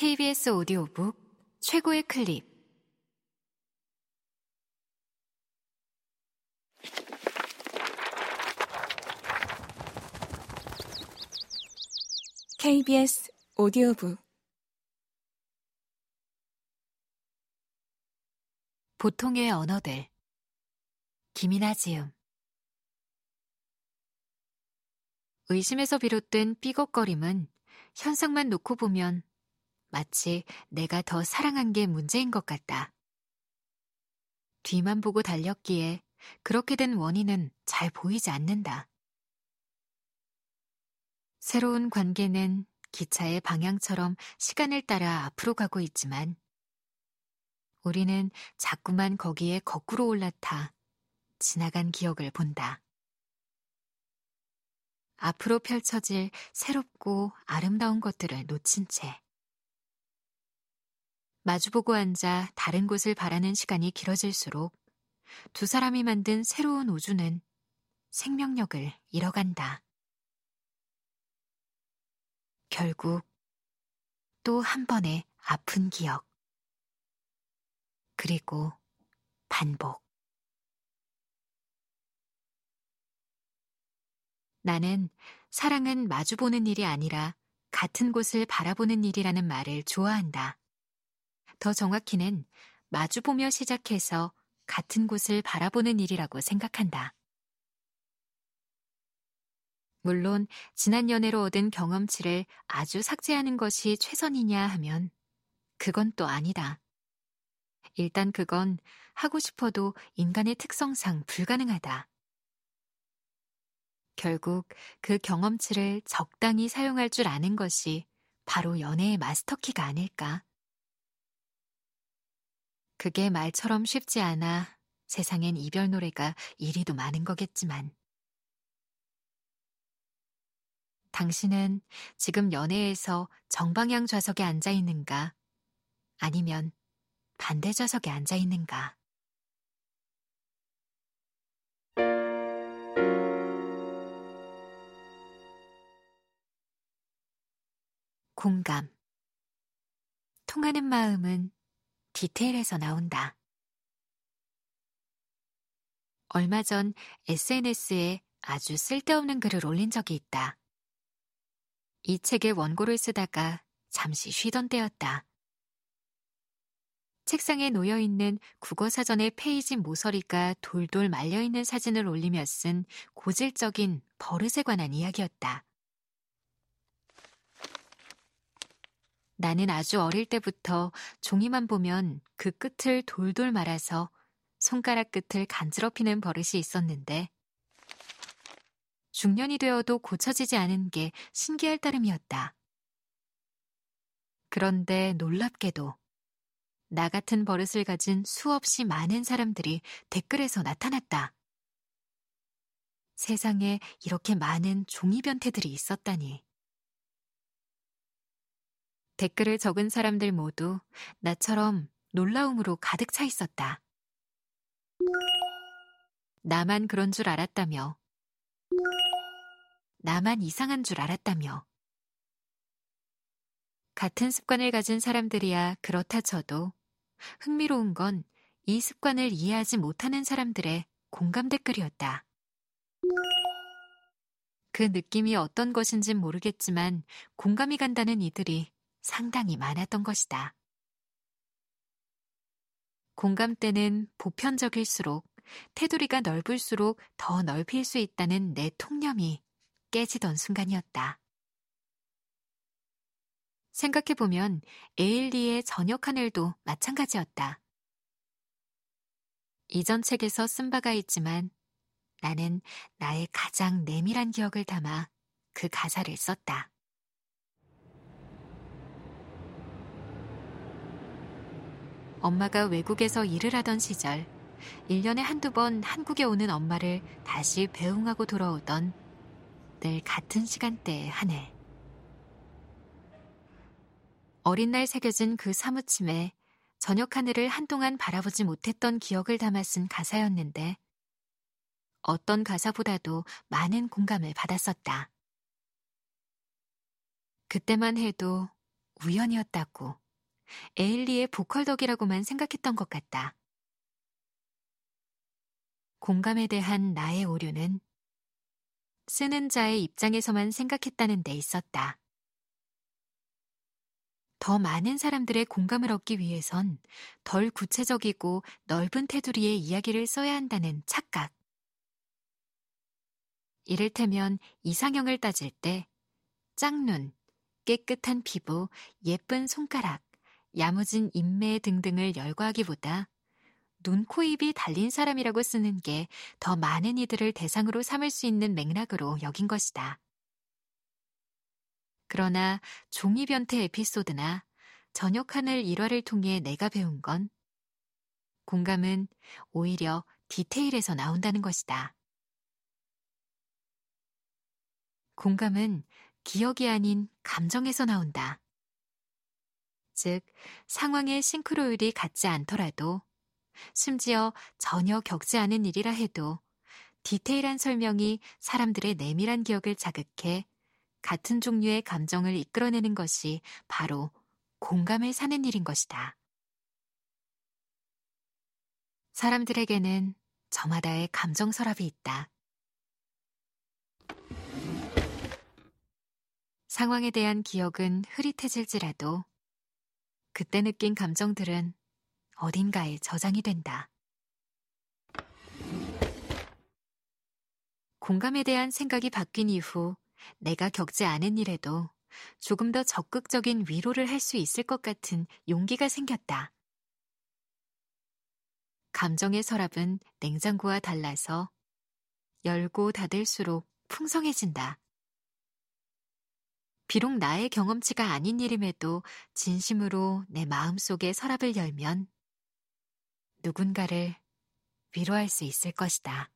KBS 오디오북 최고의 클립. KBS 오디오북. 보통의 언어들. 김이나 지음. 의심에서 비롯된 삐걱거림은 현상만 놓고 보면 마치 내가 더 사랑한 게 문제인 것 같다. 뒤만 보고 달렸기에 그렇게 된 원인은 잘 보이지 않는다. 새로운 관계는 기차의 방향처럼 시간을 따라 앞으로 가고 있지만 우리는 자꾸만 거기에 거꾸로 올라타 지나간 기억을 본다. 앞으로 펼쳐질 새롭고 아름다운 것들을 놓친 채 마주보고 앉아 다른 곳을 바라는 시간이 길어질수록 두 사람이 만든 새로운 우주는 생명력을 잃어간다. 결국 또 한 번의 아픈 기억. 그리고 반복. 나는 사랑은 마주보는 일이 아니라 같은 곳을 바라보는 일이라는 말을 좋아한다. 더 정확히는 마주보며 시작해서 같은 곳을 바라보는 일이라고 생각한다. 물론 지난 연애로 얻은 경험치를 아주 삭제하는 것이 최선이냐 하면 그건 또 아니다. 일단 그건 하고 싶어도 인간의 특성상 불가능하다. 결국 그 경험치를 적당히 사용할 줄 아는 것이 바로 연애의 마스터키가 아닐까. 그게 말처럼 쉽지 않아 세상엔 이별 노래가 이리도 많은 거겠지만. 당신은 지금 연애에서 정방향 좌석에 앉아 있는가? 아니면 반대 좌석에 앉아 있는가? 공감. 통하는 마음은 디테일에서 나온다. 얼마 전 SNS에 아주 쓸데없는 글을 올린 적이 있다. 이 책의 원고를 쓰다가 잠시 쉬던 때였다. 책상에 놓여 있는 국어 사전의 페이지 모서리가 돌돌 말려 있는 사진을 올리며 쓴 고질적인 버릇에 관한 이야기였다. 나는 아주 어릴 때부터 종이만 보면 그 끝을 돌돌 말아서 손가락 끝을 간지럽히는 버릇이 있었는데 중년이 되어도 고쳐지지 않은 게 신기할 따름이었다. 그런데 놀랍게도 나 같은 버릇을 가진 수없이 많은 사람들이 댓글에서 나타났다. 세상에 이렇게 많은 종이 변태들이 있었다니. 댓글을 적은 사람들 모두 나처럼 놀라움으로 가득 차 있었다. 나만 그런 줄 알았다며. 나만 이상한 줄 알았다며. 같은 습관을 가진 사람들이야 그렇다 쳐도 흥미로운 건 이 습관을 이해하지 못하는 사람들의 공감 댓글이었다. 그 느낌이 어떤 것인진 모르겠지만 공감이 간다는 이들이 상당히 많았던 것이다. 공감대는 보편적일수록 테두리가 넓을수록 더 넓힐 수 있다는 내 통념이 깨지던 순간이었다. 생각해보면 에일리의 저녁 하늘도 마찬가지였다. 이전 책에서 쓴 바가 있지만 나는 나의 가장 내밀한 기억을 담아 그 가사를 썼다. 엄마가 외국에서 일을 하던 시절 1년에 한두 번 한국에 오는 엄마를 다시 배웅하고 돌아오던 늘 같은 시간대의 하늘. 어린 날 새겨진 그 사무침에 저녁 하늘을 한동안 바라보지 못했던 기억을 담아 쓴 가사였는데 어떤 가사보다도 많은 공감을 받았었다. 그때만 해도 우연이었다고 에일리의 보컬 덕이라고만 생각했던 것 같다. 공감에 대한 나의 오류는 쓰는 자의 입장에서만 생각했다는 데 있었다. 더 많은 사람들의 공감을 얻기 위해선 덜 구체적이고 넓은 테두리의 이야기를 써야 한다는 착각. 이를테면 이상형을 따질 때 짝눈, 깨끗한 피부, 예쁜 손가락, 야무진 인매 등등을 열거하기보다 눈, 코, 입이 달린 사람이라고 쓰는 게 더 많은 이들을 대상으로 삼을 수 있는 맥락으로 여긴 것이다. 그러나 종이 변태 에피소드나 저녁 하늘 일화를 통해 내가 배운 건 공감은 오히려 디테일에서 나온다는 것이다. 공감은 기억이 아닌 감정에서 나온다. 즉, 상황의 싱크로율이 같지 않더라도, 심지어 전혀 겪지 않은 일이라 해도 디테일한 설명이 사람들의 내밀한 기억을 자극해 같은 종류의 감정을 이끌어내는 것이 바로 공감을 사는 일인 것이다. 사람들에게는 저마다의 감정 서랍이 있다. 상황에 대한 기억은 흐릿해질지라도 그때 느낀 감정들은 어딘가에 저장이 된다. 공감에 대한 생각이 바뀐 이후 내가 겪지 않은 일에도 조금 더 적극적인 위로를 할 수 있을 것 같은 용기가 생겼다. 감정의 서랍은 냉장고와 달라서 열고 닫을수록 풍성해진다. 비록 나의 경험치가 아닌 일임에도 진심으로 내 마음속에 서랍을 열면 누군가를 위로할 수 있을 것이다.